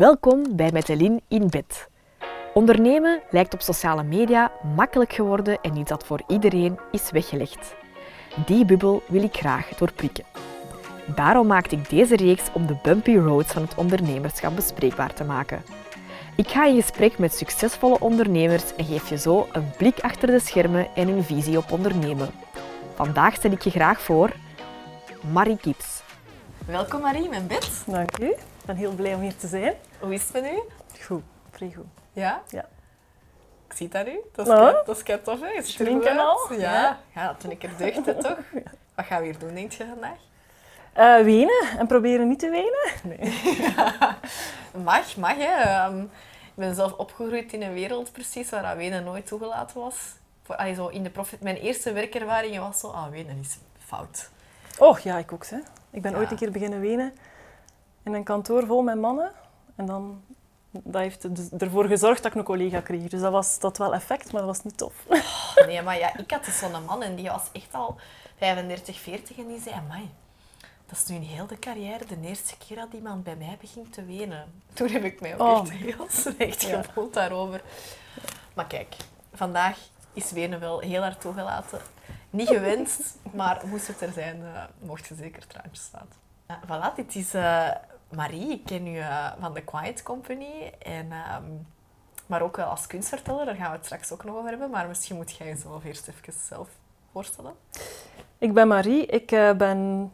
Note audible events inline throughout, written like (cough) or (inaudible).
Welkom bij Metelin in bed. Ondernemen lijkt op sociale media makkelijk geworden en iets dat voor iedereen is weggelegd. Die bubbel wil ik graag doorprikken. Daarom maakte ik deze reeks om de bumpy roads van het ondernemerschap bespreekbaar te maken. Ik ga in gesprek met succesvolle ondernemers en geef je zo een blik achter de schermen en een visie op ondernemen. Vandaag stel ik je graag voor Marie Kips. Welkom Marie in mijn bed. Dank u. Ik ben heel blij om hier te zijn. Hoe is het met u? Goed, vrij goed. Ja? Ja. Ik zie dat nu. Dat is, Ja. kei- dat is kei tof, hè? Goed uit. al? Ja. Ja. Vind ik er deugd, hè, (laughs) toch? Wat gaan we hier doen, denk je, vandaag? Eh, wenen en proberen niet te wenen. Nee. (laughs) Mag, mag, hè. Ehm, ik ben zelf opgegroeid in een wereld precies waar dat wenen nooit toegelaten was. Voor, allee, zo in de prof- Mijn eerste werkervaring was zo, ah, wenen is fout. Oh, ja, ik ook. Hè. Ik ben Ja. ooit een keer beginnen wenen in een kantoor vol met mannen. En dan, dat heeft dus ervoor gezorgd dat ik een collega kreeg. Dus dat was dat wel effect, maar dat was niet tof. (laughs) Nee, maar ja, ik had dus zo'n man en die was echt al 35, 40 en die zei, amai, dat is nu in heel de carrière de eerste keer dat iemand bij mij begint te wenen. (laughs) Toen heb ik mij ook Oh. echt heel slecht Ja. gevoeld daarover. Maar kijk, vandaag is wenen wel heel hard toegelaten. Niet gewenst, maar moest het er zijn, eh, mocht je zeker traantjes laten. Ja, voilà, dit is eh, Marie. Ik ken u eh, van The Quiet Company. En, ehm, maar ook wel als kunstverteller, daar gaan we het straks ook nog over hebben. Maar misschien moet jij jezelf eerst even zelf voorstellen. Ik ben Marie. Ik eh, ben...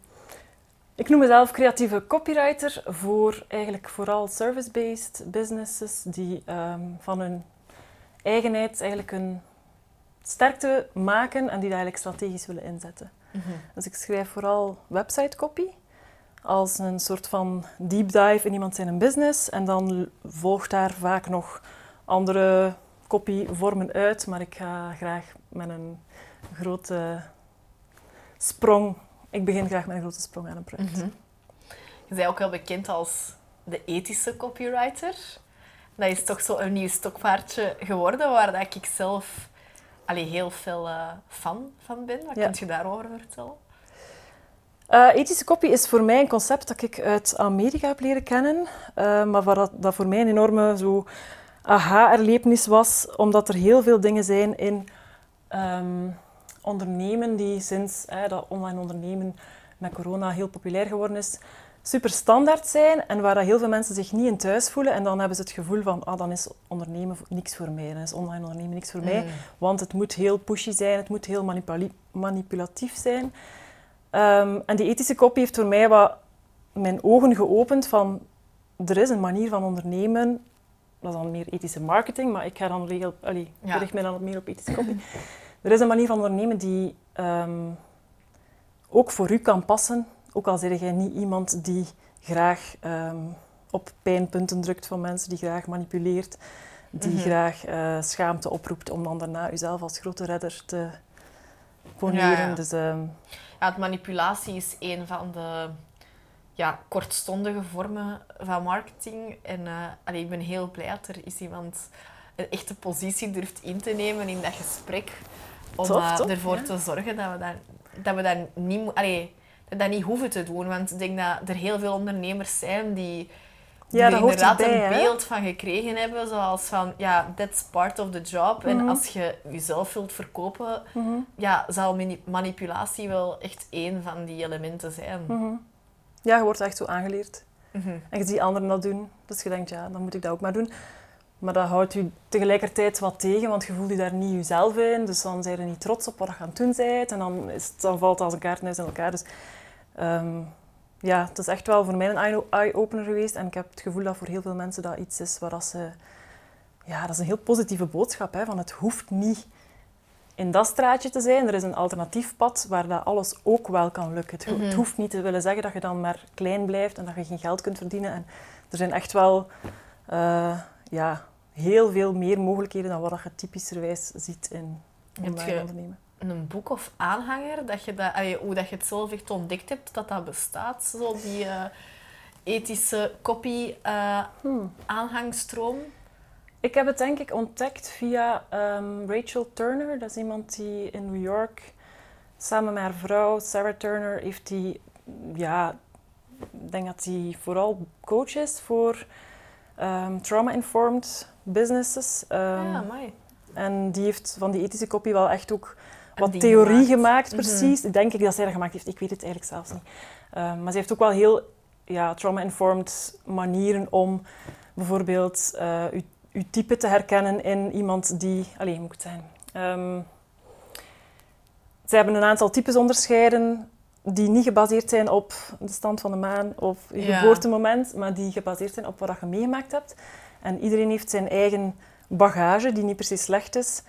Ik noem mezelf creatieve copywriter voor eigenlijk vooral service-based businesses die ehm, van hun eigenheid eigenlijk een sterkte maken en die dat eigenlijk strategisch willen inzetten. Dus ik schrijf vooral website copy als een soort van deep dive in iemand zijn business en dan volgt daar vaak nog andere copyvormen uit, maar ik ga graag met een grote sprong. Ik begin graag met een grote sprong aan een project. Mhm. Je bent ook wel bekend als de ethische copywriter. Dat is toch zo een nieuw stokpaardje geworden, waar dat ik zelf allee, heel veel eh, fan van ben. Wat Ja. kunt je daarover vertellen? Eh, ethische copy is voor mij een concept dat ik uit Amerika heb leren kennen, eh, maar waar dat, dat voor mij een enorme zo aha-erlevenis was, omdat er heel veel dingen zijn in ehm, ondernemen die sinds eh, dat online ondernemen met corona heel populair geworden is, super standaard zijn en waar dat heel veel mensen zich niet in thuis voelen en dan hebben ze het gevoel van ah, dan is ondernemen niks voor mij, dan is online ondernemen niks voor mij. Mm. Want het moet heel pushy zijn, het moet heel manipulatief zijn. Ehm, en die ethische copy heeft voor mij wat mijn ogen geopend van... Er is een manier van ondernemen, dat is dan meer ethische marketing, maar ik ga dan regel, allee, Ja. richt mij dan meer op ethische copy. er is een manier van ondernemen die ehm, ook voor u kan passen, ook al zeg jij niet iemand die graag ehm, op pijnpunten drukt van mensen, die graag manipuleert, die Mhm. graag eh, schaamte oproept om dan daarna uzelf als grote redder te poneren. Ja, ja. Dus, Ja, manipulatie is een van de ja, kortstondige vormen van marketing. En allee, ik ben heel blij dat er is iemand een echte positie durft in te nemen in dat gesprek. Om Tof, eh, ervoor ja. te zorgen dat we dat, dat, we dat, niet, allee, dat, dat niet hoeven te doen. Want ik denk dat er heel veel ondernemers zijn die, die Ja, er dat hoort inderdaad een beeld van gekregen hebben. Zoals van, ja, that's part of the job. En Mhm. als je jezelf wilt verkopen, mhm, ja, zal mani- manipulatie wel echt één van die elementen zijn. mhm. Ja, je wordt echt zo aangeleerd. En je ziet anderen dat doen, dus je denkt, ja, dan moet ik dat ook maar doen. Maar dat houdt je tegelijkertijd wat tegen, want je voelt je daar niet jezelf in. Dus dan zijn je niet trots op wat je aan het doen bent. En dan, is het, dan valt het als een kaartenhuis in elkaar. Dus ehm, ja, het is echt wel voor mij een eye- eye-opener geweest. En ik heb het gevoel dat voor heel veel mensen dat iets is waar dat ze... Ja, dat is een heel positieve boodschap. Hè, van het hoeft niet in dat straatje te zijn. Er is een alternatief pad waar dat alles ook wel kan lukken. Het, Mhm. hoeft niet te willen zeggen dat je dan maar klein blijft en dat je geen geld kunt verdienen. En er zijn echt wel eh, ja, heel veel meer mogelijkheden dan wat je typischerwijs ziet in online ondernemen. Een boek of aanhanger, dat je dat, allee, hoe dat je het zelf echt ontdekt hebt, dat dat bestaat, zo die eh, ethische copy eh, Hmm. aanhangstroom. Ik heb het denk ik ontdekt via ehm, Rachel Turner. Dat is iemand die in New York samen met haar vrouw Sarah Turner heeft die, ja, ik denk dat hij vooral coach is voor ehm, trauma-informed businesses. Ah, Ehm, ja, mooi. en die heeft van die ethische kopie wel echt ook (laughs) wat theorie gemaakt. gemaakt, Mhm. precies. Denk ik dat zij dat gemaakt heeft. Ik weet het eigenlijk zelfs niet. Ehm, maar ze heeft ook wel heel ja, trauma-informed manieren om bijvoorbeeld eh, uw, uw type te herkennen in iemand die... Allee, hoe moet het zijn? Ehm, ze hebben een aantal types onderscheiden die niet gebaseerd zijn op de stand van de maan of je Ja. geboortemoment, maar die gebaseerd zijn op wat je meegemaakt hebt. En iedereen heeft zijn eigen bagage, die niet per se slecht is,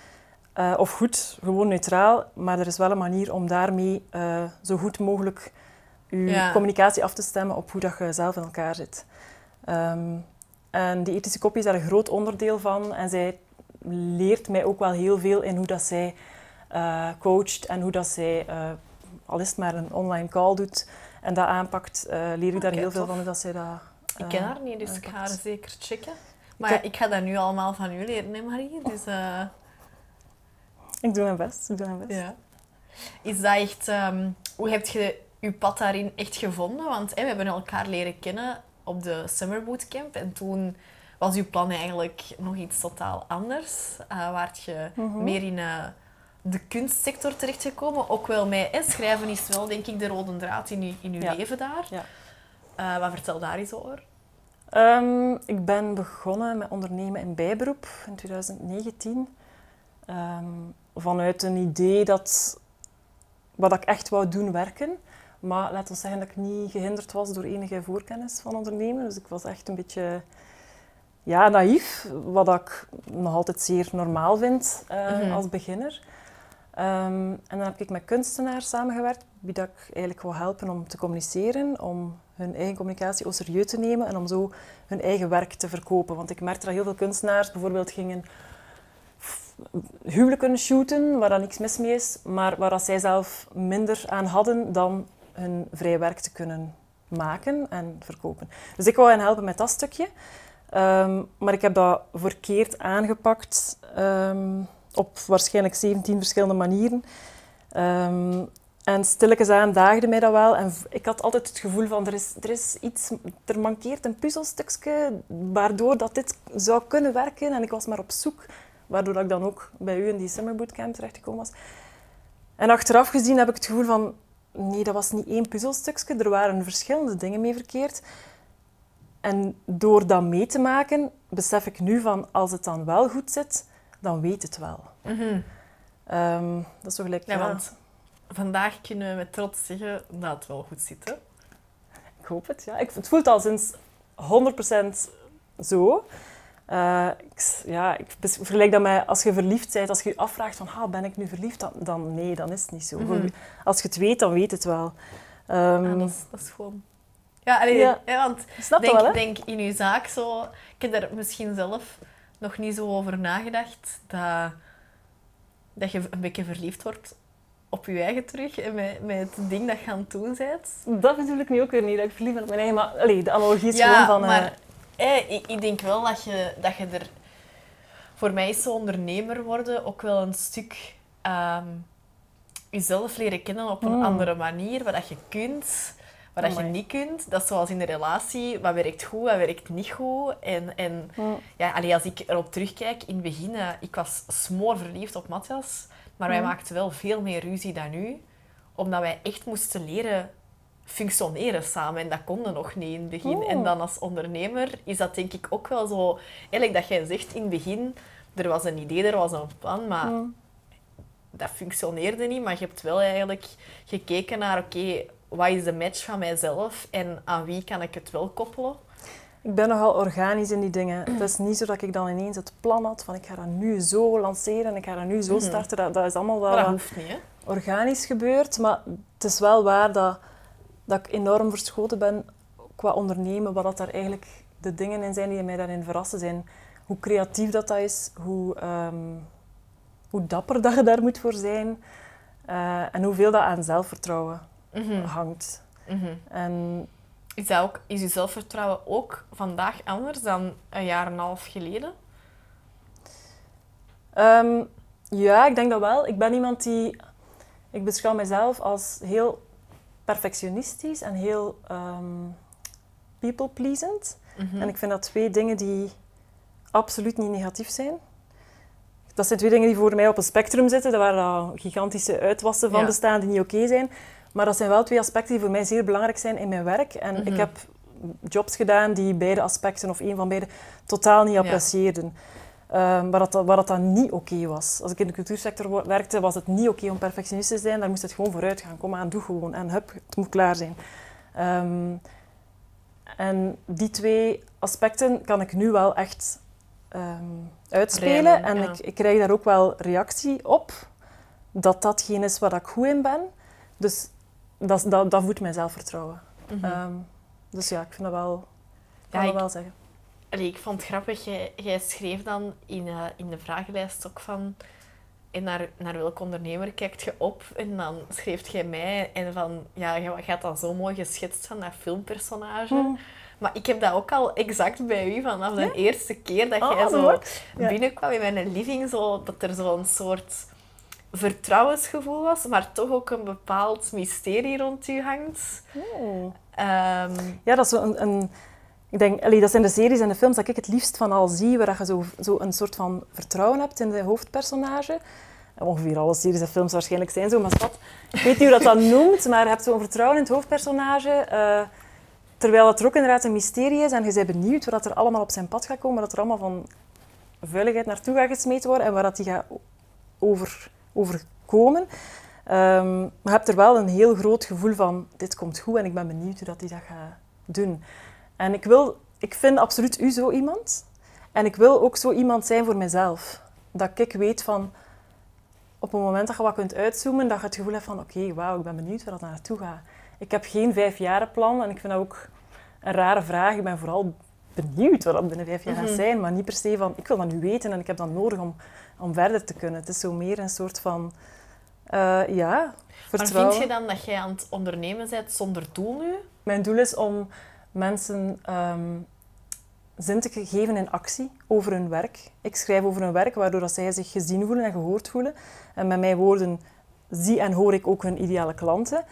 eh, of goed, gewoon neutraal. Maar er is wel een manier om daarmee eh, zo goed mogelijk je Ja. communicatie af te stemmen op hoe dat je zelf in elkaar zit. Ehm, en die ethische kopie is daar een groot onderdeel van. En zij leert mij ook wel heel veel in hoe dat zij eh, coacht en hoe dat zij, al is het maar een online call doet en dat aanpakt, leer ik daar heel veel tof. van hoe dat zij dat Ik ken haar niet, dus ik ga haar zeker checken. Maar ja, ik ga dat nu allemaal van u leren, hè Marie? Dus, Ik doe mijn best, ik doe mijn best. ja. Is dat echt... ehm, hoe heb je je pad daarin echt gevonden? Want we hebben elkaar leren kennen op de Summer Bootcamp. En toen was uw plan eigenlijk nog iets totaal anders. Uh, waart je Mhm. meer in eh, de kunstsector terechtgekomen. Ook wel met hè, schrijven is wel, denk ik, de rode draad in, uw- in uw Ja. leven daar. Ja. Eh, wat vertel daar eens over? Ehm, ik ben begonnen met ondernemen in bijberoep in 2019. Ehm, vanuit een idee dat wat ik echt wou doen werken. Maar laat ons zeggen dat ik niet gehinderd was door enige voorkennis van ondernemen. Dus ik was echt een beetje ja, naïef, wat ik nog altijd zeer normaal vind eh, Mhm. als beginner. Ehm, en dan heb ik met kunstenaars samengewerkt, die dat ik eigenlijk wou helpen om te communiceren, om hun eigen communicatie au serieus te nemen en om zo hun eigen werk te verkopen. Want ik merkte dat heel veel kunstenaars bijvoorbeeld gingen huwelijken shooten, waar dan niks mis mee is, maar waar dat zij zelf minder aan hadden dan hun vrij werk te kunnen maken en verkopen. Dus ik wou hen helpen met dat stukje. Ehm, maar ik heb dat verkeerd aangepakt ehm, op waarschijnlijk 17 verschillende manieren. Ehm, en stilletjes aan daagde mij dat wel. En ik had altijd het gevoel van, er is, er is iets, er mankeert een puzzelstukje waardoor dat dit zou kunnen werken. En ik was maar op zoek, waardoor ik dan ook bij u in die Summer Bootcamp terechtgekomen was. En achteraf gezien heb ik het gevoel van, nee, dat was niet één puzzelstukje. Er waren verschillende dingen mee verkeerd. En door dat mee te maken, besef ik nu van, als het dan wel goed zit, dan weet het wel. Ehm, dat is zo gelijk... Ja, want vandaag kunnen we met trots zeggen dat het wel goed zit. Hè? Ik hoop het, ja. Ik, het voelt al sinds 100% zo. Eh, ik, ja, ik vergelijk dat met als je verliefd bent, als je je afvraagt van, ah, ben ik nu verliefd? Dan, dan nee, dan is het niet zo. Mhm. Als je het weet, dan weet het wel. Ehm, Ah, dat, is, dat is gewoon... Ja, allee, Ja. hè, want snap je denk, wel, hè? denk in uw zaak zo... Ik heb er misschien zelf nog niet zo over nagedacht dat, dat je een beetje verliefd wordt op je eigen terug en met, met het ding dat je aan het doen bent. Dat bedoel ik nu ook weer niet, dat ik verliefd ben op mijn eigen... Maar allee, de analogie is Ja, gewoon van... eh, maar eh, ik, ik denk wel dat je, dat je er... Voor mij is zo ondernemer worden ook wel een stuk... ehm, jezelf leren kennen op een Mm. andere manier, wat dat je kunt, wat dat je niet kunt. Dat is zoals in de relatie, wat werkt goed, wat werkt niet goed. En, en mm, ja, allee, als ik erop terugkijk, in het begin, eh, ik was smoor verliefd op Matthias, maar wij Mhm. maakten wel veel meer ruzie dan nu, omdat wij echt moesten leren functioneren samen. En dat konden nog niet in het begin. Oh. En dan als ondernemer is dat denk ik ook wel zo... Eigenlijk dat jij zegt in het begin, er was een idee, er was een plan, maar mm. dat functioneerde niet. Maar je hebt wel eigenlijk gekeken naar, oké, wat is de match van mijzelf en aan wie kan ik het wel koppelen? Ik ben nogal organisch in die dingen. Het is niet zo dat ik dan ineens het plan had van ik ga dat nu zo lanceren en ik ga dat nu zo Mhm. starten. Dat, dat is allemaal wel Maar dat hoeft niet, hè? organisch gebeurd. Maar het is wel waar dat, dat ik enorm verschoten ben qua ondernemen. Wat dat daar eigenlijk de dingen in zijn die mij daarin verrassen zijn. Hoe creatief dat, dat is, hoe, ehm, hoe dapper dat je daar moet voor zijn. eh, en hoeveel dat aan zelfvertrouwen Mhm, hangt. mhm. En Is, dat ook, is je zelfvertrouwen ook vandaag anders dan een jaar en een half geleden? Ehm, ja, ik denk dat wel. Ik ben iemand die... Ik beschouw mezelf als heel perfectionistisch en heel ehm, people-pleasend. Mhm. En ik vind dat twee dingen die absoluut niet negatief zijn. Dat zijn twee dingen die voor mij op een spectrum zitten, waar uh, gigantische uitwassen van bestaan die niet oké zijn. Maar dat zijn wel twee aspecten die voor mij zeer belangrijk zijn in mijn werk. En ik mhm. heb jobs gedaan die beide aspecten of één van beide totaal niet apprecieerden. Um, waar, dat, waar dat dan niet oké was. Als ik in de cultuursector werkte, was het niet oké om perfectionist te zijn. Daar moest het gewoon vooruit gaan. Kom aan, doe gewoon. En hup, het moet klaar zijn. Ehm, en die twee aspecten kan ik nu wel echt um, uitspelen. en ik, ik, krijg daar ook wel reactie op. Dat datgene is waar ik goed in ben. Dus dat, dat, dat voedt mijn zelfvertrouwen. Mm dus ja, ik vind dat wel, kan ja, ik, wel zeggen. Allee, ik vond het grappig, jij, jij schreef dan in, uh, in de vragenlijst ook van... En naar, naar welk ondernemer kijkt je op? En dan schreef jij mij en van... Ja, je gaat dan zo mooi geschetst van dat filmpersonage. Mm. Maar ik heb dat ook al exact bij u vanaf de eerste keer dat jij oh, zo binnenkwam in mijn living. Zo, dat er zo'n soort vertrouwensgevoel was, maar toch ook een bepaald mysterie rond u hangt. Oh. Ehm, ja, dat is een, een ik denk, dat zijn de series en de films dat ik het liefst van al zie, waar je zo, zo een soort van vertrouwen hebt in de hoofdpersonage. Ongeveer alle series en films waarschijnlijk zijn zo, maar ik weet niet hoe dat dat noemt, maar je hebt zo'n vertrouwen in het hoofdpersonage. Uh, terwijl het er ook inderdaad een mysterie is en je bent benieuwd wat er allemaal op zijn pad gaat komen, dat er allemaal van vuiligheid naartoe gaat gesmeten worden en waar dat die gaat over, overkomen. Um, maar je hebt er wel een heel groot gevoel van, dit komt goed en ik ben benieuwd hoe dat hij dat gaat doen. En ik, wil, ik vind absoluut u zo iemand. En ik wil ook zo iemand zijn voor mezelf. Dat ik weet van, op het moment dat je wat kunt uitzoomen, dat je het gevoel hebt van, oké, wauw, ik ben benieuwd waar dat naartoe gaat. Ik heb geen vijfjarenplan en ik vind dat ook een rare vraag. Ik ben vooral benieuwd wat dat binnen vijf jaar gaat mhm. zijn, maar niet per se van, ik wil dat nu weten en ik heb dat nodig om, om verder te kunnen. Het is zo meer een soort van uh, ja, Maar vind je dan dat jij aan het ondernemen bent zonder doel nu? Mijn doel is om mensen um, zin te geven in actie over hun werk. Ik schrijf over hun werk, waardoor dat zij zich gezien voelen en gehoord voelen. En met mijn woorden zie en hoor ik ook hun ideale klanten.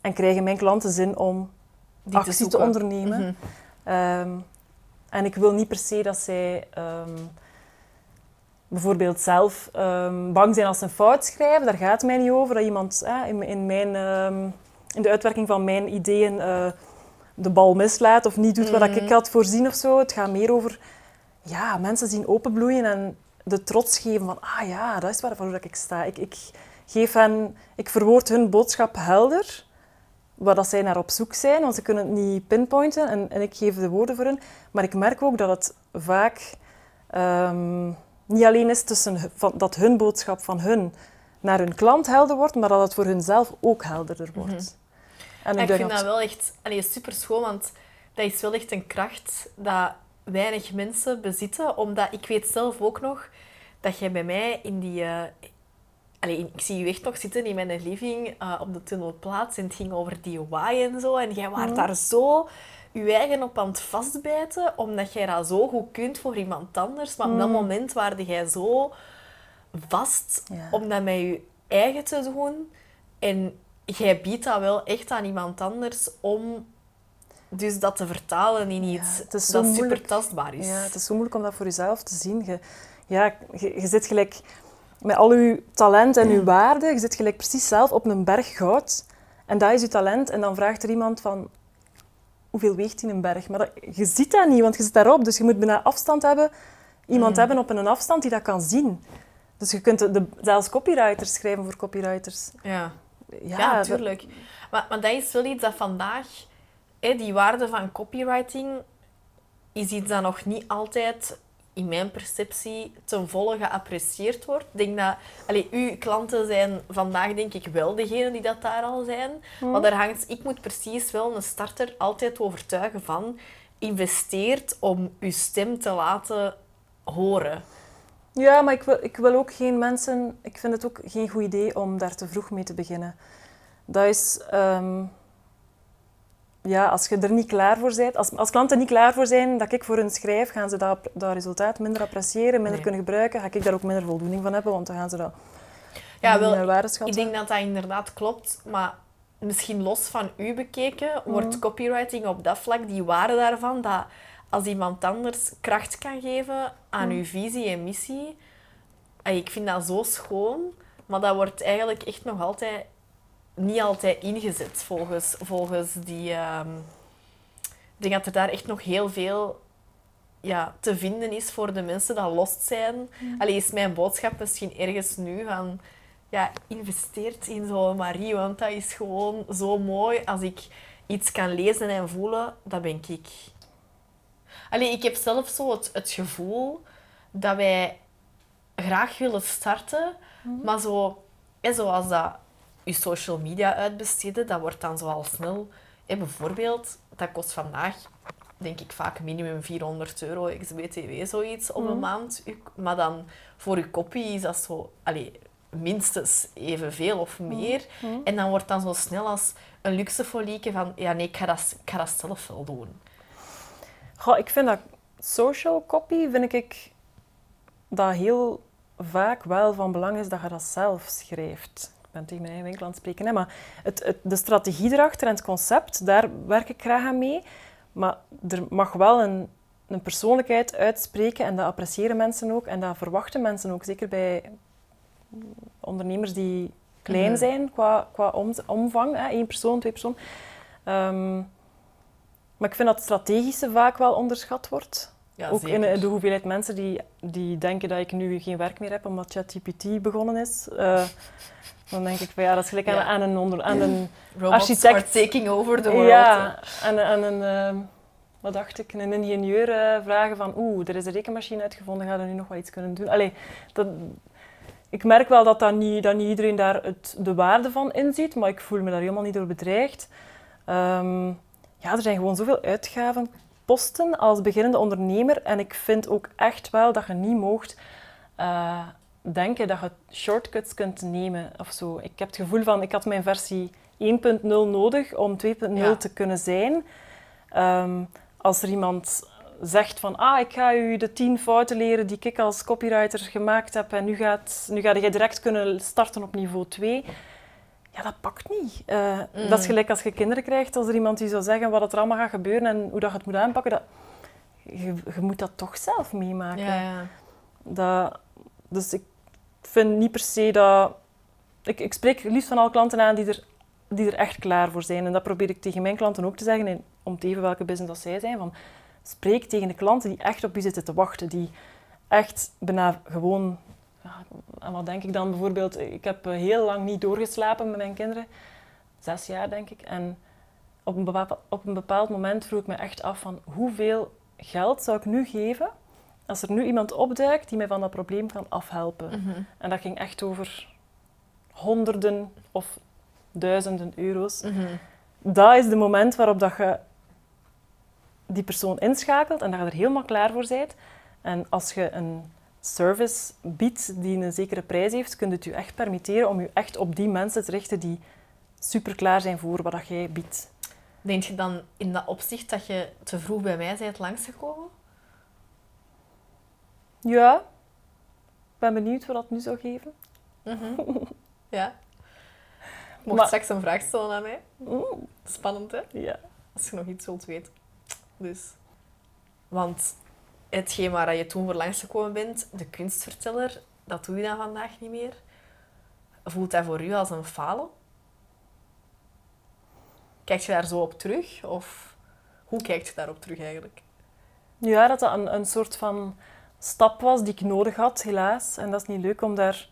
En krijgen mijn klanten zin om Die actie te, ondernemen. Mhm. Ehm, en ik wil niet per se dat zij... Um, bijvoorbeeld zelf um, bang zijn als ze een fout schrijven. Daar gaat het mij niet over. Dat iemand in, in, mijn, ehm, in de uitwerking van mijn ideeën uh, de bal mislaat of niet doet wat ik mhm. had voorzien of zo. Het gaat meer over ja, mensen zien openbloeien en de trots geven van ah ja, dat is waarvoor ik sta. Ik, ik, geef hen, ik verwoord hun boodschap helder, waar dat zij naar op zoek zijn, want ze kunnen het niet pinpointen en, en ik geef de woorden voor hen. Maar ik merk ook dat het vaak... Um, niet alleen is tussen, van, dat hun boodschap van hun naar hun klant helder wordt, maar dat het voor hunzelf ook helderder wordt. Mhm. En ik, vind dat wel echt allee, super schoon, want dat is wel echt een kracht dat weinig mensen bezitten. Omdat ik weet zelf ook nog dat jij bij mij in die... Uh, Allee, ik zie je echt nog zitten in mijn living uh, op de tunnelplaats en het ging over DIY en zo. En jij was mhm. daar zo je eigen op aan het vastbijten, omdat jij dat zo goed kunt voor iemand anders. Maar op dat mm. moment waarde jij zo vast om dat met je eigen te doen. En jij biedt dat wel echt aan iemand anders om dus dat te vertalen in iets dat super tastbaar is. Ja, het is zo moeilijk om dat voor jezelf te zien. Je, ja, je, je zit gelijk met al je talent en je waarde, je zit gelijk precies zelf op een berg goud. En dat is je talent. En dan vraagt er iemand van, hoeveel weegt in een berg? Maar je ziet dat niet, want je zit daarop. Dus je moet bijna afstand hebben, iemand mm. hebben op een afstand die dat kan zien. Dus je kunt de, zelfs copywriters schrijven voor copywriters. Ja, ja, ja natuurlijk. Maar, maar dat is wel iets dat vandaag, hè, die waarde van copywriting, is iets dat nog niet altijd in mijn perceptie ten volle geapprecieerd wordt. Ik denk dat allee, uw klanten zijn vandaag denk ik wel degene die dat daar al zijn. Mm. Maar daar hangt, ik moet precies wel een starter altijd overtuigen van investeert om uw stem te laten horen. Ja, maar ik wil, ik wil ook geen mensen... Ik vind het ook geen goed idee om daar te vroeg mee te beginnen. Dat is... Ehm, ja, als je er niet klaar voor bent, als, als klanten niet klaar voor zijn dat ik voor hun schrijf, gaan ze dat, dat resultaat minder appreciëren, minder kunnen gebruiken. Ga ik daar ook minder voldoening van hebben, want dan gaan ze dat ja, wel, Ik denk dat dat inderdaad klopt, maar misschien los van u bekeken, wordt mm. copywriting op dat vlak, die waarde daarvan, dat als iemand anders kracht kan geven aan uw visie en missie, ik vind dat zo schoon, maar dat wordt eigenlijk echt nog altijd niet altijd ingezet volgens, volgens die. ehm, ik denk dat er daar echt nog heel veel ja, te vinden is voor de mensen dat lost zijn. Allee, is mijn boodschap misschien ergens nu van... Ja, investeert in zo'n Marie, want dat is gewoon zo mooi. Als ik iets kan lezen en voelen, dat ben ik. Allee, ik heb zelf zo het, het gevoel dat wij graag willen starten, maar zo, zoals dat je social media uitbesteden, dat wordt dan zo al snel... Bijvoorbeeld, dat kost vandaag, denk ik, vaak minimum 400 euro ex-BTW, zoiets, op een maand. U- Maar dan voor je kopie is dat zo... Allee, minstens evenveel of meer. En dan wordt dan zo snel als een luxe folieke van... Ja, nee, ik ga dat, ik ga dat zelf wel doen. Goh, ik vind dat social copy, vind ik dat heel vaak wel van belang is dat je dat zelf schrijft. Ik ben tegen mijn eigen winkel aan het spreken, hè, maar het, het, de strategie erachter en het concept, daar werk ik graag aan mee. Maar er mag wel een, een persoonlijkheid uitspreken en dat appreciëren mensen ook en dat verwachten mensen ook, zeker bij ondernemers die klein Mhm. zijn qua, qua om- omvang, hè, één persoon, twee persoon. Ehm, maar ik vind dat het strategische vaak wel onderschat wordt. Ja, ook zeker. in de hoeveelheid mensen die, die denken dat ik nu geen werk meer heb omdat ChatGPT begonnen is. Eh, dan denk ik van ja, dat is gelijk aan, Ja. aan een, onder, aan een Robots architect- taking over the world. ja, aan, aan een, ehm, wat dacht ik, een ingenieur eh, vragen van oeh, er is een rekenmachine uitgevonden, ga je nu nog wel iets kunnen doen? Allee, dat, ik merk wel dat, dat, niet, dat niet iedereen daar het, de waarde van inziet, maar ik voel me daar helemaal niet door bedreigd. Ehm, ja, er zijn gewoon zoveel uitgavenposten als beginnende ondernemer en ik vind ook echt wel dat je niet moogt eh, denken dat je shortcuts kunt nemen of zo. Ik heb het gevoel van, ik had mijn versie 1.0 nodig om 2.0 Ja. te kunnen zijn. Ehm, als er iemand zegt van, ah, ik ga u de 10 fouten leren die ik als copywriter gemaakt heb en nu gaat, nu ga je direct kunnen starten op niveau 2. Ja, dat pakt niet. Eh, Mm. Dat is gelijk als je kinderen krijgt, als er iemand die zou zeggen wat er allemaal gaat gebeuren en hoe dat je het moet aanpakken. Dat, je, je moet dat toch zelf meemaken. Ja, ja. Dat, dus ik vind niet per se dat... Ik, ik spreek liefst van alle klanten aan die er, die er echt klaar voor zijn. En dat probeer ik tegen mijn klanten ook te zeggen, en om te even welke business dat zij zijn. Van, spreek tegen de klanten die echt op u zitten te wachten. Die echt bijna gewoon... En wat denk ik dan bijvoorbeeld? Ik heb eh, heel lang niet doorgeslapen met mijn kinderen. Zes jaar, denk ik. En op een, bepaald, op een bepaald moment vroeg ik me echt af van hoeveel geld zou ik nu geven als er nu iemand opduikt die mij van dat probleem kan afhelpen. Mhm. En dat ging echt over honderden of duizenden euro's. Mhm. Dat is de moment waarop dat je die persoon inschakelt en dat je er helemaal klaar voor bent. En als je een service biedt die een zekere prijs heeft, kun je het je echt permitteren om je echt op die mensen te richten die super klaar zijn voor wat dat jij biedt. Denk je dan in dat opzicht dat je te vroeg bij mij bent langsgekomen? Ja, ik ben benieuwd wat dat nu zou geven. (laughs) Ja. Je mocht Maar- straks een vraag stellen aan mij. Spannend, hè? ja. Als je nog iets wilt weten. Dus. Want hetgeen waar je toen voor langsgekomen bent, de kunstverteller, dat doe je dan vandaag niet meer. Voelt dat voor u als een falen? Kijk je daar zo op terug? Of hoe kijkt je daarop terug eigenlijk? Ja, dat dat een, een soort van stap was die ik nodig had, helaas. En dat is niet leuk om, daar,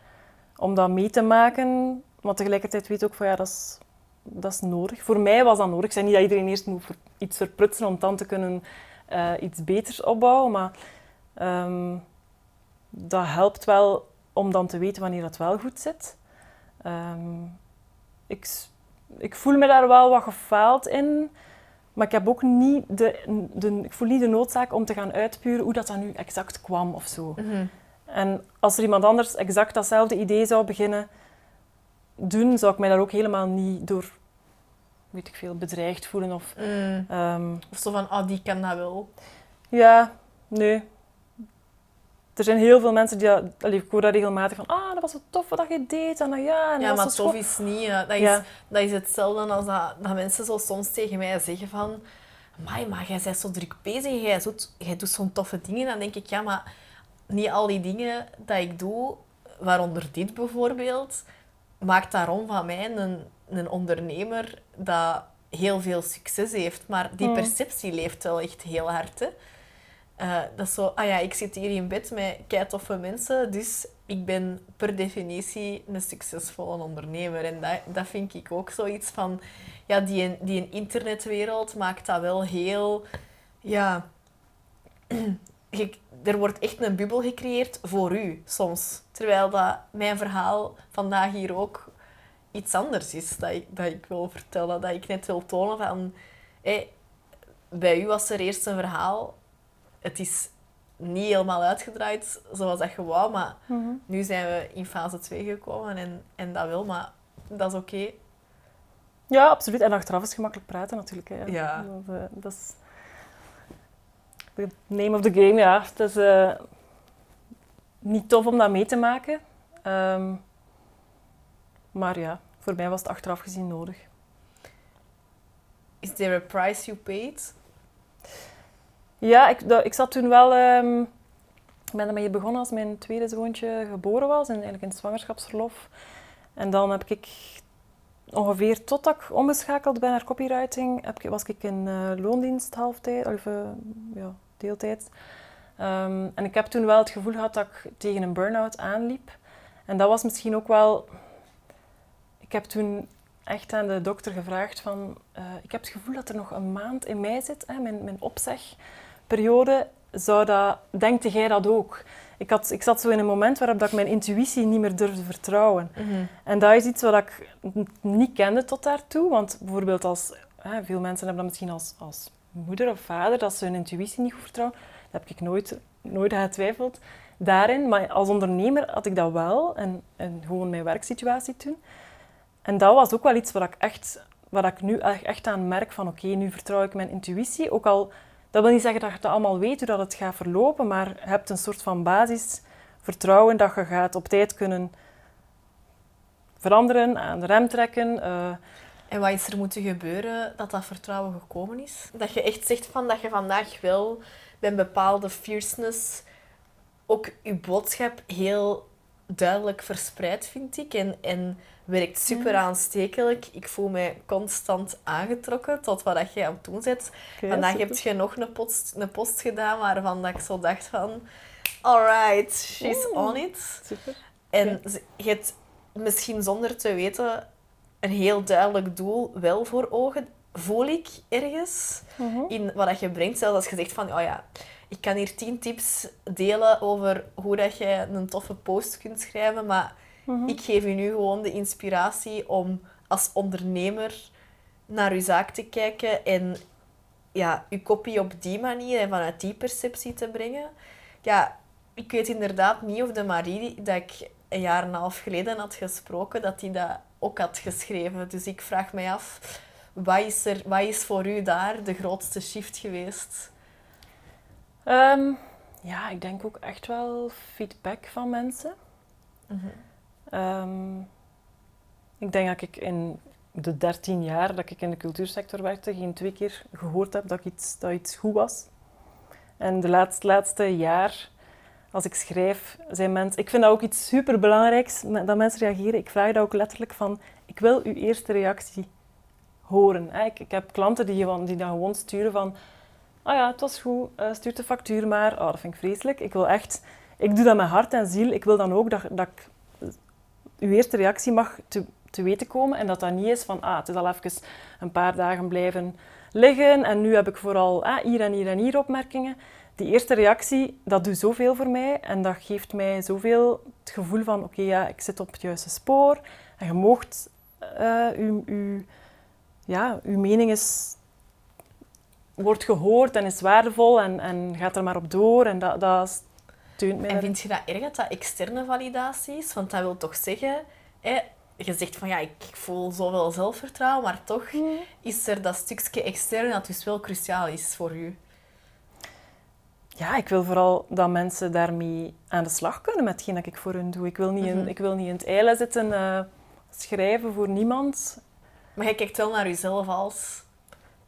om dat mee te maken. Maar tegelijkertijd weet ik ook van ja, dat is, dat is nodig. Voor mij was dat nodig. Ik zei niet dat iedereen eerst moet iets verprutsen om dan te kunnen eh, iets beters opbouwen. Maar ehm, dat helpt wel om dan te weten wanneer het wel goed zit. Ehm, ik, ik voel me daar wel wat gefaald in. Maar ik heb ook niet de, de, ik voel niet de noodzaak om te gaan uitpuren hoe dat dan nu exact kwam of zo. En als er iemand anders exact datzelfde idee zou beginnen doen, zou ik mij daar ook helemaal niet door, weet ik veel, bedreigd voelen. Of, ehm, Of zo van, oh, die kan dat wel. ja, nee. Er zijn heel veel mensen die dat, allee, ik hoor dat regelmatig van, ah, dat was zo tof wat je deed. En, ja, en Ja, dat maar zo tof is niet. eh, Dat is, dat is hetzelfde als dat, dat mensen zo soms tegen mij zeggen van... Amai, maar jij bent zo druk bezig, jij doet, jij doet zo'n toffe dingen. Dan denk ik, ja, maar niet al die dingen dat ik doe, waaronder dit bijvoorbeeld, maakt daarom van mij een, een ondernemer dat heel veel succes heeft. Maar die Mm. perceptie leeft wel echt heel hard. Hè? Eh, dat is zo, ah ja, ik zit hier in bed met kei toffe mensen, dus ik ben per definitie een succesvolle ondernemer. En dat, dat vind ik ook zoiets van, ja, die, die een internetwereld maakt dat wel heel, ja, (clears throat) er wordt echt een bubbel gecreëerd voor u soms. Terwijl dat mijn verhaal vandaag hier ook iets anders is dat ik, dat ik wil vertellen. Dat ik net wil tonen van... bij u was er eerst een verhaal. Het is niet helemaal uitgedraaid zoals dat je wou, maar Mhm. nu zijn we in fase 2 gekomen en, en dat wil, maar dat is oké. Ja, absoluut. En achteraf is het gemakkelijk praten natuurlijk. Hè. Ja. Dat, eh, dat is de name of the game, ja. Het is eh, niet tof om dat mee te maken. Ehm, maar ja, voor mij was het achteraf gezien nodig. Is there a price you paid? Ja, ik, ik zat toen wel... ehm, ik ben ermee begonnen als mijn tweede zoontje geboren was, en eigenlijk in zwangerschapsverlof. En dan heb ik ongeveer totdat ik omgeschakeld ben naar copywriting, heb ik, was ik in eh, loondienst halftijd, of eh, ja, deeltijd. Ehm, en ik heb toen wel het gevoel gehad dat ik tegen een burn-out aanliep. En dat was misschien ook wel... Ik heb toen echt aan de dokter gevraagd van... eh, ik heb het gevoel dat er nog een maand in mij zit, hè, mijn, mijn opzegperiode. Zou dat, denkte jij dat ook? Ik, had, ik zat zo in een moment waarop dat ik mijn intuïtie niet meer durfde vertrouwen. En dat is iets wat ik niet kende tot daartoe. Want bijvoorbeeld als... Hè, veel mensen hebben dat misschien als, als moeder of vader, dat ze hun intuïtie niet goed vertrouwen. Dat heb ik nooit, nooit aan getwijfeld daarin. Maar als ondernemer had ik dat wel. En, en gewoon mijn werksituatie toen. En dat was ook wel iets wat ik echt... Wat ik nu echt aan merk van oké, nu vertrouw ik mijn intuïtie. Ook al, dat wil niet zeggen dat je dat allemaal weet hoe dat het gaat verlopen, maar je hebt een soort van basis vertrouwen dat je gaat op tijd kunnen veranderen, aan de rem trekken. eh, En wat is er moeten gebeuren dat dat vertrouwen gekomen is? Dat je echt zegt van dat je vandaag wel bij een bepaalde fierceness ook je boodschap heel duidelijk verspreidt, vind ik. En, en werkt super aanstekelijk. Ik voel mij constant aangetrokken tot wat dat jij aan het doen bent. oké, Vandaag super. heb je nog een post, een post gedaan waarvan dat ik zo dacht van... Alright, she's on it. Super. En je hebt misschien zonder te weten een heel duidelijk doel wel voor ogen, voel ik ergens, Mhm. in wat dat je brengt. Zelfs als je zegt van, oh ja, ik kan hier tien tips delen over hoe dat je een toffe post kunt schrijven, maar Mhm. ik geef je nu gewoon de inspiratie om als ondernemer naar je zaak te kijken en ja, je kopie op die manier en vanuit die perceptie te brengen. Ja, ik weet inderdaad niet of de Marie dat ik een jaar en een half geleden had gesproken, dat die dat ook had geschreven. Dus ik vraag mij af, wat is, er, wat is voor u daar de grootste shift geweest? Ehm, ja, ik denk ook echt wel feedback van mensen. Ehm, ik denk dat ik in de 13 jaar dat ik in de cultuursector werkte, geen twee keer gehoord heb dat, iets, dat iets goed was. En de laatste, laatste jaar, als ik schrijf, zijn mensen... Ik vind dat ook iets superbelangrijks, dat mensen reageren. Ik vraag dat ook letterlijk van, ik wil uw eerste reactie horen. Ik, ik heb klanten die, die dan gewoon sturen van... Ah ja, het was goed, eh, stuur de factuur maar. Oh, dat vind ik vreselijk. Ik wil echt... Ik doe dat met hart en ziel. Ik wil dan ook dat, dat ik uw eerste reactie mag te, te weten komen en dat dat niet is van, ah, het is al even een paar dagen blijven liggen en nu heb ik vooral ah, hier en hier en hier opmerkingen. Die eerste reactie, dat doet zoveel voor mij en dat geeft mij zoveel het gevoel van, oké, ja, ik zit op het juiste spoor en je moogt, uw, uw, ja, uw mening is, wordt gehoord en is waardevol en, en gaat er maar op door en dat, dat steunt mij. En vind je dat erg dat dat externe validatie is? Want dat wil toch zeggen, hè, je zegt van ja, ik voel zoveel zelfvertrouwen, maar toch is er dat stukje extern dat dus wel cruciaal is voor u. Ja, ik wil vooral dat mensen daarmee aan de slag kunnen met hetgeen dat ik voor hun doe. Ik wil niet, in, Mhm. ik wil niet in het eilen zitten eh, schrijven voor niemand. Maar je kijkt wel naar jezelf als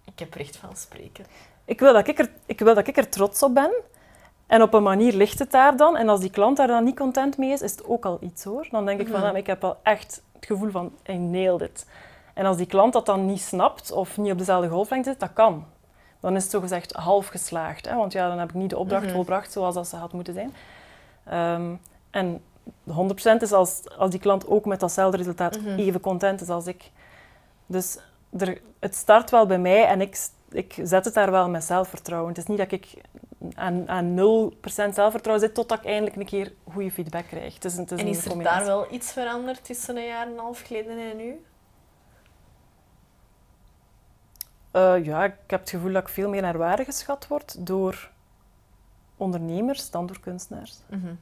Ik heb recht van spreken. Ik wil dat ik er, ik wil dat ik er trots op ben. En op een manier ligt het daar dan. En als die klant daar dan niet content mee is, is het ook al iets hoor. Dan denk ik van, Mhm. ah, ik heb wel echt het gevoel van, I nailed it. En als die klant dat dan niet snapt of niet op dezelfde golflengte zit, dat kan. Dan is het zogezegd half geslaagd. Hè? Want ja, dan heb ik niet de opdracht Mhm. volbracht zoals dat ze had moeten zijn. Ehm, en 100% is als, als die klant ook met datzelfde resultaat Mhm. even content is als ik. Dus er, het start wel bij mij en ik, ik zet het daar wel met zelfvertrouwen. Het is niet dat ik aan, aan 0% zelfvertrouwen zit totdat ik eindelijk een keer goede feedback krijg. Het is, het is En een is er daar wel iets veranderd tussen een jaar en een half geleden en nu? Eh, ja, ik heb het gevoel dat ik veel meer naar waarde geschat word door ondernemers dan door kunstenaars. Mhm.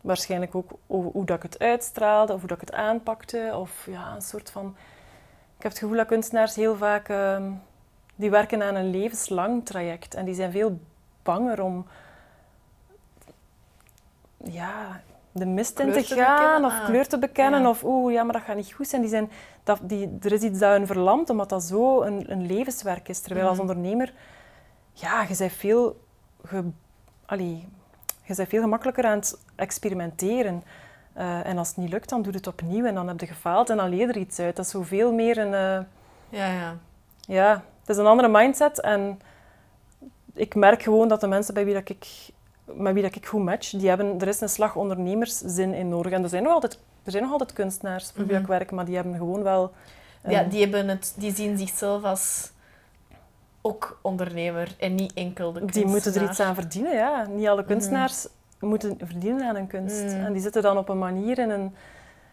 Waarschijnlijk ook over hoe dat ik het uitstraalde of hoe dat ik het aanpakte. Of ja, een soort van... Ik heb het gevoel dat kunstenaars heel vaak... ehm, die werken aan een levenslang traject. En die zijn veel banger om... Ja, de mist in te te gaan bekennen? of Ah, kleur te bekennen. ja. Of oeh, ja, maar dat gaat niet goed zijn. Die zijn, dat, die, er is iets dat hun verlamt, omdat dat zo een, een levenswerk is. Terwijl als Mhm. ondernemer... Ja, je bent veel... Ge, allee, je bent veel gemakkelijker aan het experimenteren. Eh, en als het niet lukt, dan doe je het opnieuw en dan heb je gefaald en dan leer je er iets uit. Dat is zoveel meer een... eh, Ja, ja. ja, het is een andere mindset. En ik merk gewoon dat de mensen bij wie dat ik, met wie dat ik goed match, die hebben, er is een slag ondernemerszin in nodig. En er zijn nog altijd, er zijn nog altijd kunstenaars voor wie Mhm. ik werk, maar die hebben gewoon wel... een- ja die, hebben het, die zien zichzelf als ook ondernemer en niet enkel de die moeten er iets kunstenaar. aan verdienen, ja. Niet alle kunstenaars moeten verdienen aan hun kunst. Mhm. En die zitten dan op een manier in een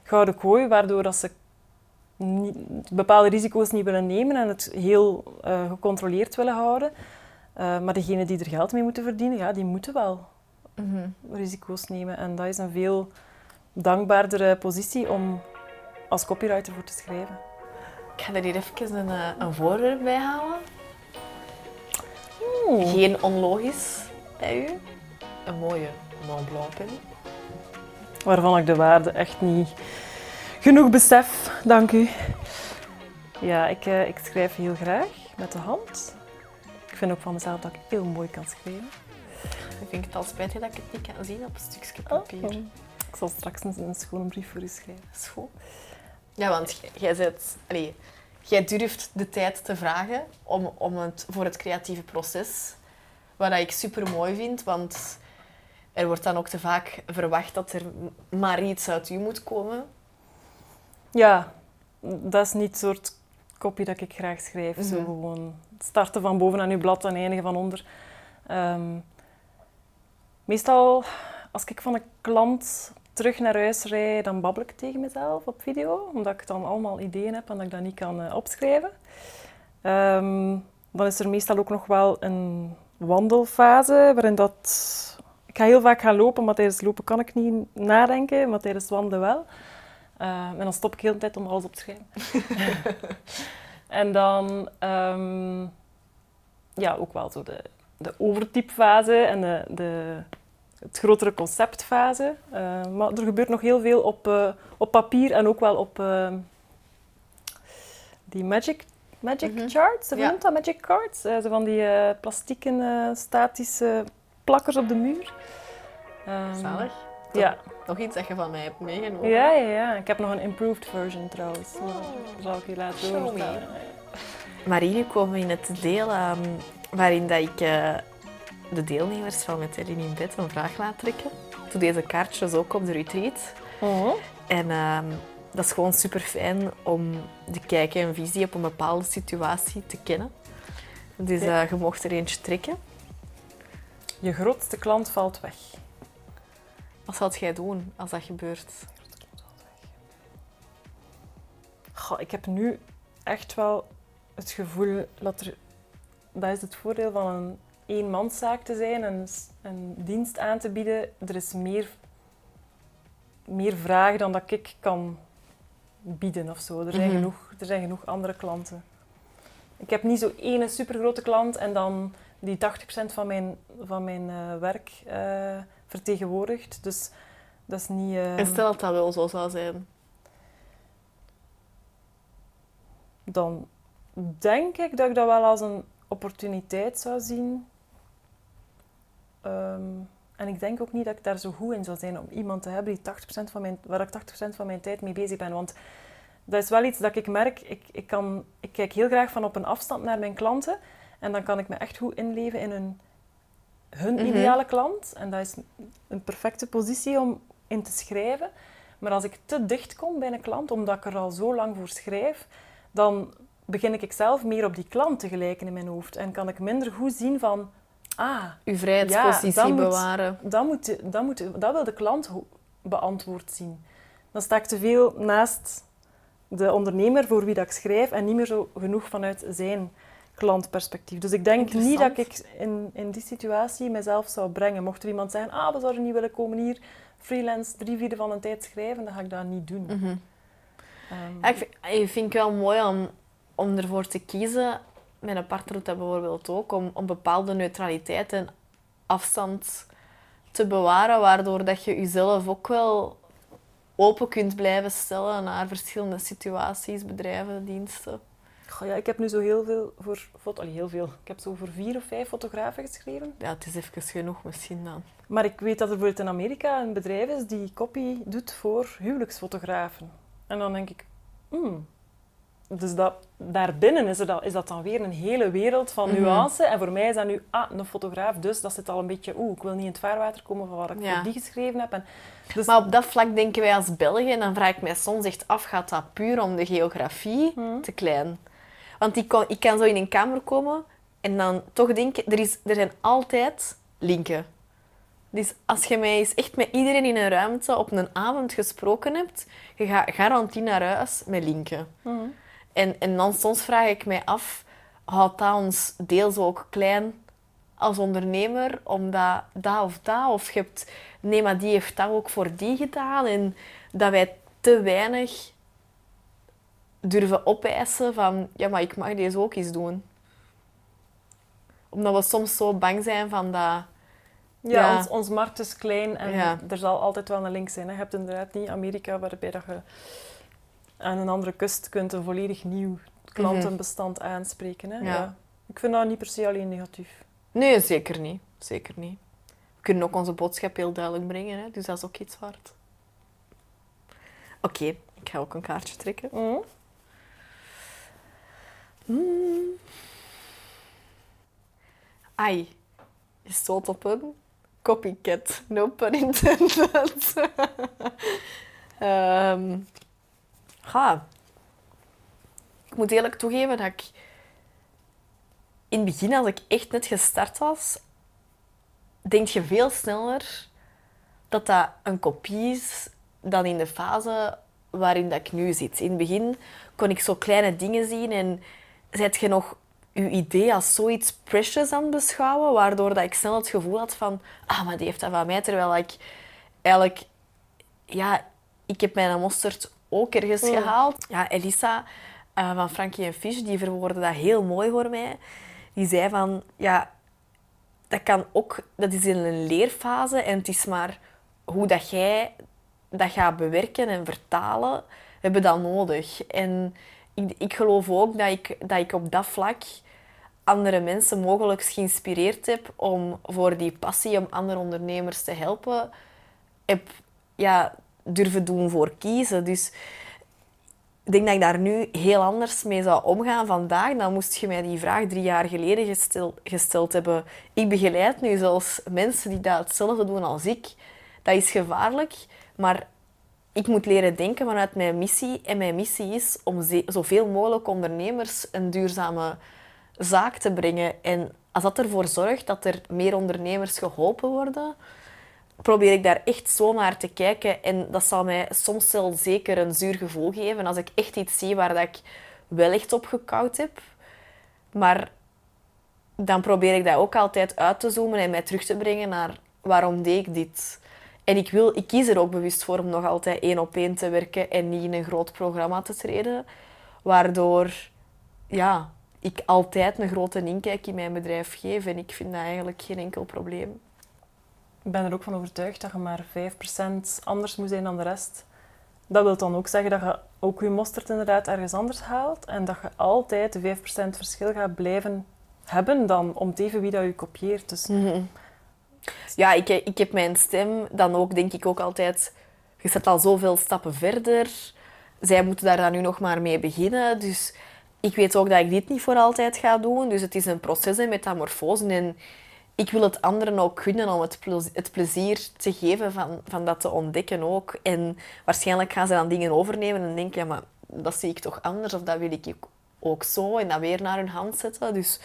gouden kooi, waardoor dat ze niet, bepaalde risico's niet willen nemen en het heel eh, gecontroleerd willen houden. Eh, maar degenen die er geld mee moeten verdienen, ja, die moeten wel Mhm. risico's nemen. En dat is een veel dankbaardere positie om als copywriter voor te schrijven. Ik ga er hier even een, eh, een voorwerp bij halen. Oeh. Geen onlogisch bij u. Een mooie Mont Blanc waarvan ik de waarde echt niet genoeg besef. Dank u. Ja, ik, eh, ik schrijf heel graag met de hand. Ik vind ook van mezelf dat ik heel mooi kan schrijven. Ik vind het al spijtig dat ik het niet kan zien op een stukje Oh. papier. Ik zal straks een, een schone brief voor u schrijven. Goed. Ja, want jij- allee, jij durft de tijd te vragen om, om het, voor het creatieve proces. Wat ik super mooi vind, want er wordt dan ook te vaak verwacht dat er maar iets uit u moet komen. Ja, dat is niet het soort kopie dat ik graag schrijf. Zo Mhm. gewoon starten van boven aan uw blad en eindigen van onder. Ehm, meestal, als ik van een klant terug naar huis rijd, dan babbel ik tegen mezelf op video, omdat ik dan allemaal ideeën heb en dat ik dat niet kan eh, opschrijven. Ehm, dan is er meestal ook nog wel een wandelfase, waarin dat... Ik ga heel vaak gaan lopen, maar tijdens lopen kan ik niet nadenken, maar tijdens wandelen wel. Eh, en dan stop ik heel de tijd om alles op te schrijven. (laughs) en dan, ehm, ja, ook wel zo de, de overtypfase en de, de, het grotere conceptfase. Eh, maar er gebeurt nog heel veel op, eh, op papier en ook wel op eh, die magic, magic Mhm. charts. Hoe Ja. noemt dat? Magic cards? Zo van die plastieken eh, statische plakkers op de muur. Ehm, Zalig. Ja. Nog iets dat je van mij hebt meegenomen. Ja, ja, ja. Ik heb nog een improved version trouwens. Maar dat zal ik je laten me. Marie, nu komen we in het deel ehm, waarin dat ik eh, de deelnemers van Metelin in bed een vraag laat trekken. Ik doe deze kaartjes ook op de retreat. Oh. En ehm, dat is gewoon super fijn om de kijk en visie op een bepaalde situatie te kennen. Dus eh, je mocht er eentje trekken. Je grootste klant valt weg. Wat zou jij doen als dat gebeurt? Goh, ik heb nu echt wel het gevoel dat er... Dat is het voordeel van een eenmanszaak te zijn en een dienst aan te bieden. Er is meer, meer vraag dan dat ik kan bieden of zo. Er zijn, Mhm. genoeg, er zijn genoeg andere klanten. Ik heb niet zo ene supergrote klant en dan die 80% van mijn, van mijn eh, werk eh, vertegenwoordigt. Dus dat is niet... eh, En stel dat dat wel zo zou zijn. dan denk ik dat ik dat wel als een opportuniteit zou zien. Ehm, en ik denk ook niet dat ik daar zo goed in zou zijn om iemand te hebben die 80% van mijn, waar ik 80% van mijn tijd mee bezig ben. Want dat is wel iets dat ik merk. Ik, ik, kan, ik kijk heel graag van op een afstand naar mijn klanten. En dan kan ik me echt goed inleven in hun, hun Mhm. ideale klant. En dat is een perfecte positie om in te schrijven. Maar als ik te dicht kom bij een klant, omdat ik er al zo lang voor schrijf, dan begin ik zelf meer op die klant te gelijken in mijn hoofd. En kan ik minder goed zien van, ah, Uw vrijheidspositie Ja, dat moet- bewaren. dat, moet, dat, moet, dat wil de klant beantwoord zien. Dan sta ik te veel naast de ondernemer voor wie dat ik schrijf en niet meer zo genoeg vanuit zijn klantperspectief. Dus ik denk niet dat ik in, in die situatie mezelf zou brengen. Mocht er iemand zeggen, ah, we zouden niet willen komen hier freelance drie vierde van de tijd schrijven, dan ga ik dat niet doen. Mhm. Ehm, Ja, ik, vind, ik vind het wel mooi om, om ervoor te kiezen. Mijn partner doet dat bijvoorbeeld ook, om, om bepaalde neutraliteit en afstand te bewaren, waardoor dat je jezelf ook wel open kunt blijven stellen naar verschillende situaties, bedrijven, diensten. Goh, ja, ik heb nu zo heel veel voor foto, allee, heel veel. Ik heb zo voor vier of vijf fotografen geschreven. Ja, het is even genoeg misschien dan. Maar ik weet dat er bijvoorbeeld in Amerika een bedrijf is die copy doet voor huwelijksfotografen. En dan denk ik, hmm. Dus dat, daarbinnen is, er dat, is dat dan weer een hele wereld van Mhm. nuance. En voor mij is dat nu, ah, een fotograaf, dus dat zit al een beetje, oeh, ik wil niet in het vaarwater komen van wat ik Ja. voor die geschreven heb. En, dus, Maar op dat vlak denken wij als Belgen, en dan vraag ik mij soms echt af, gaat dat puur om de geografie Hmm. te klein? Want ik, kon, ik kan zo in een kamer komen en dan toch denken, er, is, er zijn altijd linken. Dus als je mij eens echt met iedereen in een ruimte op een avond gesproken hebt, je gaat garantie naar huis met linken. Mhm. En, en dan soms vraag ik mij af, houdt dat ons deels ook klein als ondernemer, omdat dat of dat, of je hebt, nee, maar die heeft dat ook voor die gedaan. En dat wij te weinig durven opeisen van, ja, maar ik mag deze ook eens doen. Omdat we soms zo bang zijn van dat... ja, Ja. Ons, ons markt is klein en Ja. er zal altijd wel een link zijn. Hè. Je hebt inderdaad niet Amerika, waarbij dat je aan een andere kust kunt een volledig nieuw klantenbestand aanspreken. Hè. Mhm. Ja. Ja. Ik vind dat niet per se alleen negatief. Nee, zeker niet. Zeker niet. We kunnen ook onze boodschap heel duidelijk brengen, hè? dus dat is ook iets waard. Oké, ik ga ook een kaartje trekken. Mhm. Hmm. Ai, je stoot op een copycat. No pun intended. (laughs) Ga. Ik moet eerlijk toegeven dat ik in het begin, als ik echt net gestart was, denk je veel sneller dat dat een kopie is dan in de fase waarin dat ik nu zit. In het begin kon ik zo kleine dingen zien en zet je nog je idee als zoiets precious aan het beschouwen, waardoor dat ik snel het gevoel had van, ah, maar die heeft dat van mij, terwijl ik eigenlijk, ja, ik heb mijn mosterd ook ergens Mm. gehaald. Ja, Elisa eh, van Frankie en Fish, die verwoordde dat heel mooi voor mij. Die zei van, ja, dat kan ook, dat is in een leerfase en het is maar hoe dat jij dat gaat bewerken en vertalen, hebben dat nodig. En ik, geloof ook dat ik, dat ik op dat vlak andere mensen mogelijk geïnspireerd heb om voor die passie om andere ondernemers te helpen, heb ja, durven doen voor kiezen. Dus ik denk dat ik daar nu heel anders mee zou omgaan vandaag. Dan moest je mij die vraag drie jaar geleden gestel, gesteld hebben. Ik begeleid nu zelfs mensen die dat hetzelfde doen als ik. Dat is gevaarlijk, maar ik moet leren denken vanuit mijn missie. En mijn missie is om zoveel mogelijk ondernemers een duurzame zaak te brengen. En als dat ervoor zorgt dat er meer ondernemers geholpen worden, probeer ik daar echt zo naar te kijken. En dat zal mij soms wel zeker een zuur gevoel geven als ik echt iets zie waar dat ik wel echt op gekauwd heb. Maar dan probeer ik dat ook altijd uit te zoomen en mij terug te brengen naar waarom deed ik dit. En ik, wil, ik kies er ook bewust voor om nog altijd één op één te werken en niet in een groot programma te treden. Waardoor ja, ik altijd een grote inkijk in mijn bedrijf geef. En ik vind dat eigenlijk geen enkel probleem. Ik ben er ook van overtuigd dat je maar 5% anders moet zijn dan de rest. Dat wil dan ook zeggen dat je ook je mosterd inderdaad ergens anders haalt en dat je altijd de 5% verschil gaat blijven hebben dan om het even wie dat je kopieert. Dus Mhm. Ja, ik, ik heb mijn stem dan ook, denk ik ook altijd... Je zet al zoveel stappen verder. Zij moeten daar dan nu nog maar mee beginnen. Dus ik weet ook dat ik dit niet voor altijd ga doen. Dus het is een proces, een metamorfose. En ik wil het anderen ook gunnen om het, ple- het plezier te geven van, van dat te ontdekken ook. En waarschijnlijk gaan ze dan dingen overnemen en denken, ja, maar dat zie ik toch anders of dat wil ik ook- ook zo. En dat weer naar hun hand zetten. Dus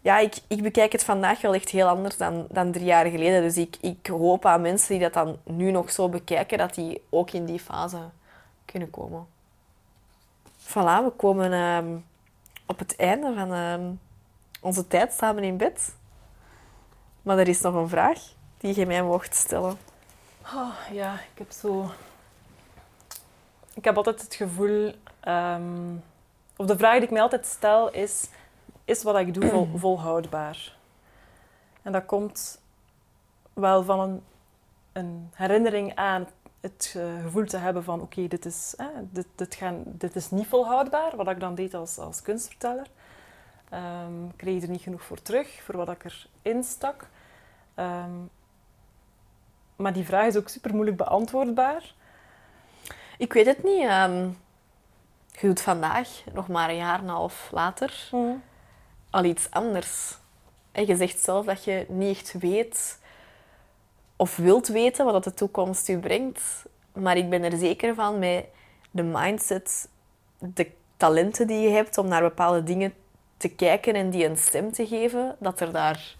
ja, ik, ik bekijk het vandaag wel echt heel anders dan, dan drie jaar geleden. Dus ik, ik hoop aan mensen die dat dan nu nog zo bekijken, dat die ook in die fase kunnen komen. Voilà, we komen ehm, op het einde van ehm, onze tijd samen in bed. Maar er is nog een vraag die je mij mocht stellen. Ah, ja, ik heb zo... Ik heb altijd het gevoel... ehm, of de vraag die ik mij altijd stel is... Is wat ik doe vol- (clears throat) volhoudbaar? En dat komt wel van een, een herinnering aan het gevoel te hebben van... Oké, dit, is, eh, dit, dit, gaan, dit is niet volhoudbaar. Wat ik dan deed als, als kunstverteller. Ehm, ik kreeg er niet genoeg voor terug, voor wat ik erin stak. Ehm, maar die vraag is ook super moeilijk beantwoordbaar. Ik weet het niet. ehm, je doet vandaag, nog maar een jaar en een half later, al iets anders. En je zegt zelf dat je niet echt weet of wilt weten wat dat de toekomst u brengt. Maar ik ben er zeker van met de mindset, de talenten die je hebt om naar bepaalde dingen te kijken en die een stem te geven, dat er daar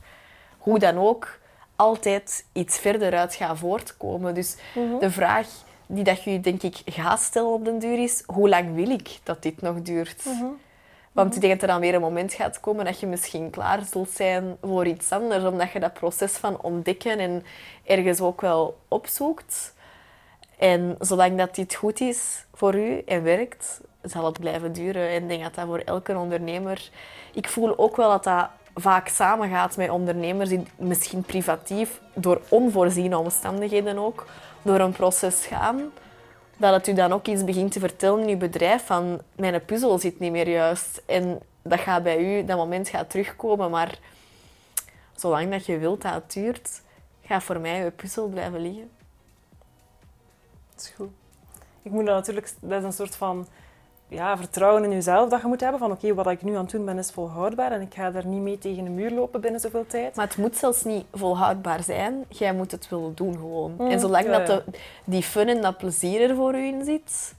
hoe dan ook altijd iets verder uit gaat voortkomen. Dus de vraag die dat je denk ik gaat stellen op den duur is, hoe lang wil ik dat dit nog duurt? Want ik denk dat er dan weer een moment gaat komen dat je misschien klaar zult zijn voor iets anders, omdat je dat proces van ontdekken en ergens ook wel opzoekt. En zolang dat dit goed is voor u en werkt, zal het blijven duren. En ik denk dat dat voor elke ondernemer... Ik voel ook wel dat dat vaak samengaat met ondernemers die misschien privatief, door onvoorziene omstandigheden ook, door een proces gaan dat het u dan ook iets begint te vertellen in uw bedrijf van mijn puzzel zit niet meer juist. En dat gaat bij u, dat moment gaat terugkomen, maar zolang dat je wilt dat het duurt, gaat voor mij uw puzzel blijven liggen. Dat is goed. Ik moet dan natuurlijk... Dat is een soort van ja, vertrouwen in jezelf dat je moet hebben. Van oké, wat ik nu aan het doen ben is volhoudbaar en ik ga daar niet mee tegen de muur lopen binnen zoveel tijd. Maar het moet zelfs niet volhoudbaar zijn. Jij moet het willen doen gewoon. Mm, en zolang ja, dat de, die fun en dat plezier er voor u in zit,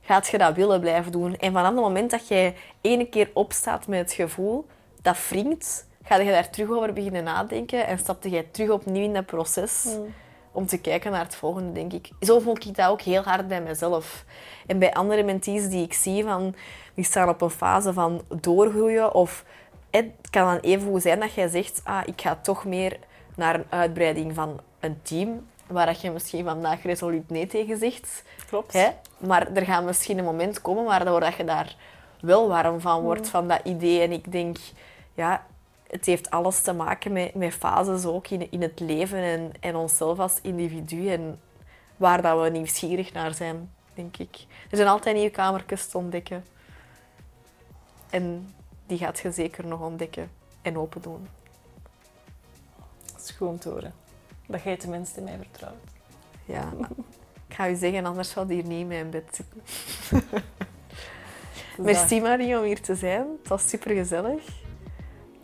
gaat je dat willen blijven doen. En vanaf het moment dat jij ene keer opstaat met het gevoel, dat wringt, ga je daar terug over beginnen nadenken en stapte jij terug opnieuw in dat proces Mm. Om te kijken naar het volgende, denk ik. Zo voel ik dat ook heel hard bij mezelf. En bij andere mentees die ik zie, van, die staan op een fase van doorgroeien. Of het kan dan even goed zijn dat jij zegt, ah, ik ga toch meer naar een uitbreiding van een team, waar dat je misschien vandaag resoluut nee tegen zegt. Klopt. Hè? Maar er gaat misschien een moment komen waardoor dat je daar wel warm van wordt, van dat idee. En ik denk, ja, het heeft alles te maken met, met fases ook in, in het leven en, en onszelf als individu. En waar dat we nieuwsgierig naar zijn, denk ik. Er zijn altijd nieuwe kamertjes te ontdekken. En die gaat je zeker nog ontdekken en open doen. Dat is goed om te horen. Dat jij tenminste in mij vertrouwt. Ja. Ik ga u zeggen, anders zal die hier niet in mijn bed zitten. (laughs) Merci Marie om hier te zijn. Het was super gezellig.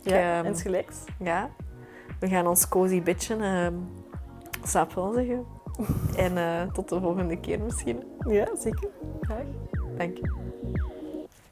Ja, Ehm, insgelijks. Ja. We gaan ons cozy ehm slaap wel zeggen. En eh, tot de volgende keer misschien. Ja, zeker. Graag. Dank je.